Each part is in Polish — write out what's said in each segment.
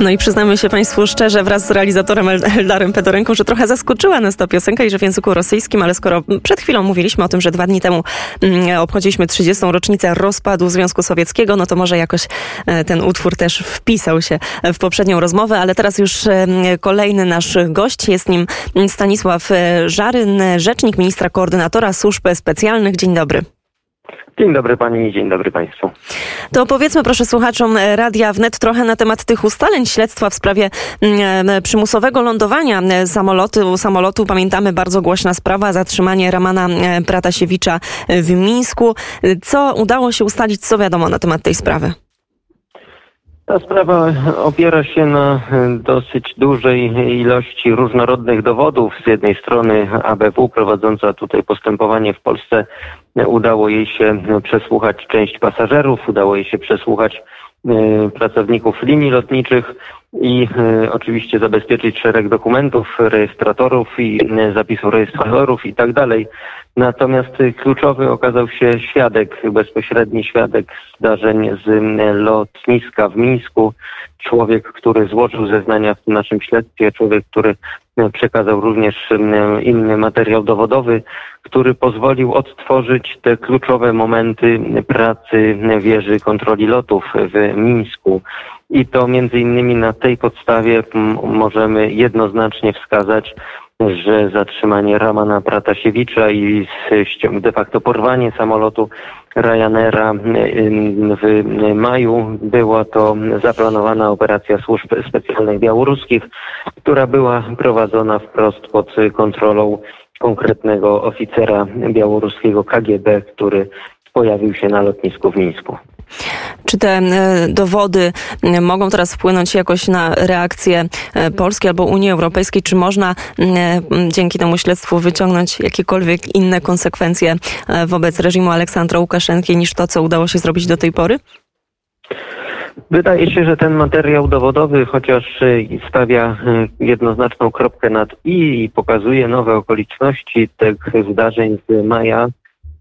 No i przyznamy się Państwu szczerze wraz z realizatorem Eldarem Pedorenką, że trochę zaskoczyła nas ta piosenka i że w języku rosyjskim, ale skoro przed chwilą mówiliśmy o tym, że dwa dni temu mm, obchodziliśmy 30. rocznicę rozpadu Związku Sowieckiego, no to może jakoś e, ten utwór też wpisał się w poprzednią rozmowę, ale teraz już e, kolejny nasz gość, jest nim Stanisław e, Żaryn, rzecznik ministra koordynatora służb specjalnych. Dzień dobry. Dzień dobry Pani i dzień dobry Państwu. To powiedzmy proszę słuchaczom Radia Wnet trochę na temat tych ustaleń śledztwa w sprawie mm, przymusowego lądowania samolotu. samolotu. Pamiętamy bardzo głośna sprawa, zatrzymanie Ramana Pratasiewicza w Mińsku. Co udało się ustalić, co wiadomo na temat tej sprawy? Ta sprawa opiera się na dosyć dużej ilości różnorodnych dowodów. Z jednej strony ABW prowadząca tutaj postępowanie w Polsce udało jej się przesłuchać część pasażerów, udało jej się przesłuchać e, pracowników linii lotniczych i e, oczywiście zabezpieczyć szereg dokumentów, rejestratorów i e, zapisów rejestratorów i tak dalej. Natomiast kluczowy okazał się świadek, bezpośredni świadek zdarzeń z lotniska w Mińsku. Człowiek, który złożył zeznania w naszym śledztwie, człowiek, który przekazał również inny materiał dowodowy, który pozwolił odtworzyć te kluczowe momenty pracy wieży kontroli lotów w Mińsku. I to między innymi na tej podstawie możemy jednoznacznie wskazać, że zatrzymanie Ramana Pratasiewicza i de facto porwanie samolotu Ryanaira w maju była to zaplanowana operacja służb specjalnych białoruskich, która była prowadzona wprost pod kontrolą konkretnego oficera białoruskiego KGB, który pojawił się na lotnisku w Mińsku. Czy te e, dowody e, mogą teraz wpłynąć jakoś na reakcję e, Polski albo Unii Europejskiej? Czy można dzięki temu śledztwu wyciągnąć jakiekolwiek inne konsekwencje wobec reżimu Aleksandra Łukaszenki niż to, co udało się zrobić do tej pory? Wydaje się, że ten materiał dowodowy, chociaż stawia jednoznaczną kropkę nad i i pokazuje nowe okoliczności tych zdarzeń z maja,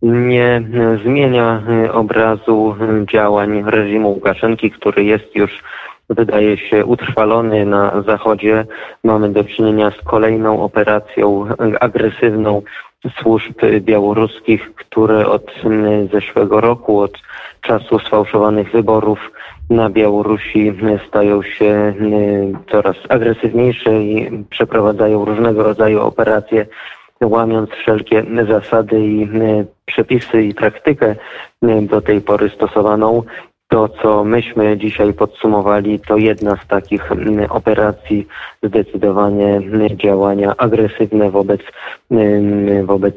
nie zmienia obrazu działań reżimu Łukaszenki, który jest już wydaje się utrwalony na Zachodzie. Mamy do czynienia z kolejną operacją agresywną służb białoruskich, które od zeszłego roku, od czasu sfałszowanych wyborów na Białorusi stają się coraz agresywniejsze i przeprowadzają różnego rodzaju operacje łamiąc wszelkie zasady i e, przepisy i praktykę e, do tej pory stosowaną. To, co myśmy dzisiaj podsumowali, to jedna z takich operacji, zdecydowanie działania agresywne wobec, wobec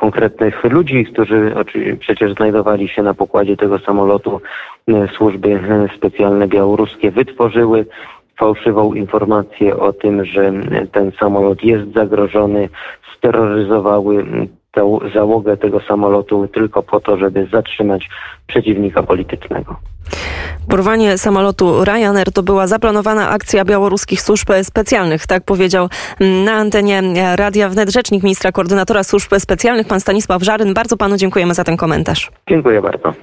konkretnych ludzi, którzy przecież znajdowali się na pokładzie tego samolotu. Służby specjalne białoruskie wytworzyły fałszywą informację o tym, że ten samolot jest zagrożony, steroryzowały tę załogę tego samolotu tylko po to, żeby zatrzymać przeciwnika politycznego. Porwanie samolotu Ryanair to była zaplanowana akcja białoruskich służb specjalnych, tak powiedział na antenie Radia Wnet rzecznik ministra koordynatora służb specjalnych, pan Stanisław Żaryn. Bardzo panu dziękujemy za ten komentarz. Dziękuję bardzo.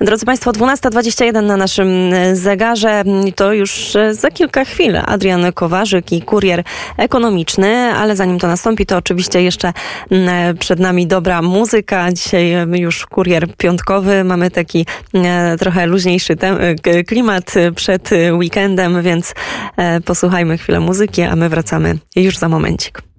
Drodzy Państwo, 12.21 na naszym zegarze. To już za kilka chwil Adrian Kowarzyk i kurier ekonomiczny, ale zanim to nastąpi, to oczywiście jeszcze mm, przed nami dobra muzyka. Dzisiaj już kurier piątkowy. Mamy taki e, trochę luźniejszy E, klimat przed weekendem, więc e, posłuchajmy chwilę muzyki, a my wracamy już za momencik.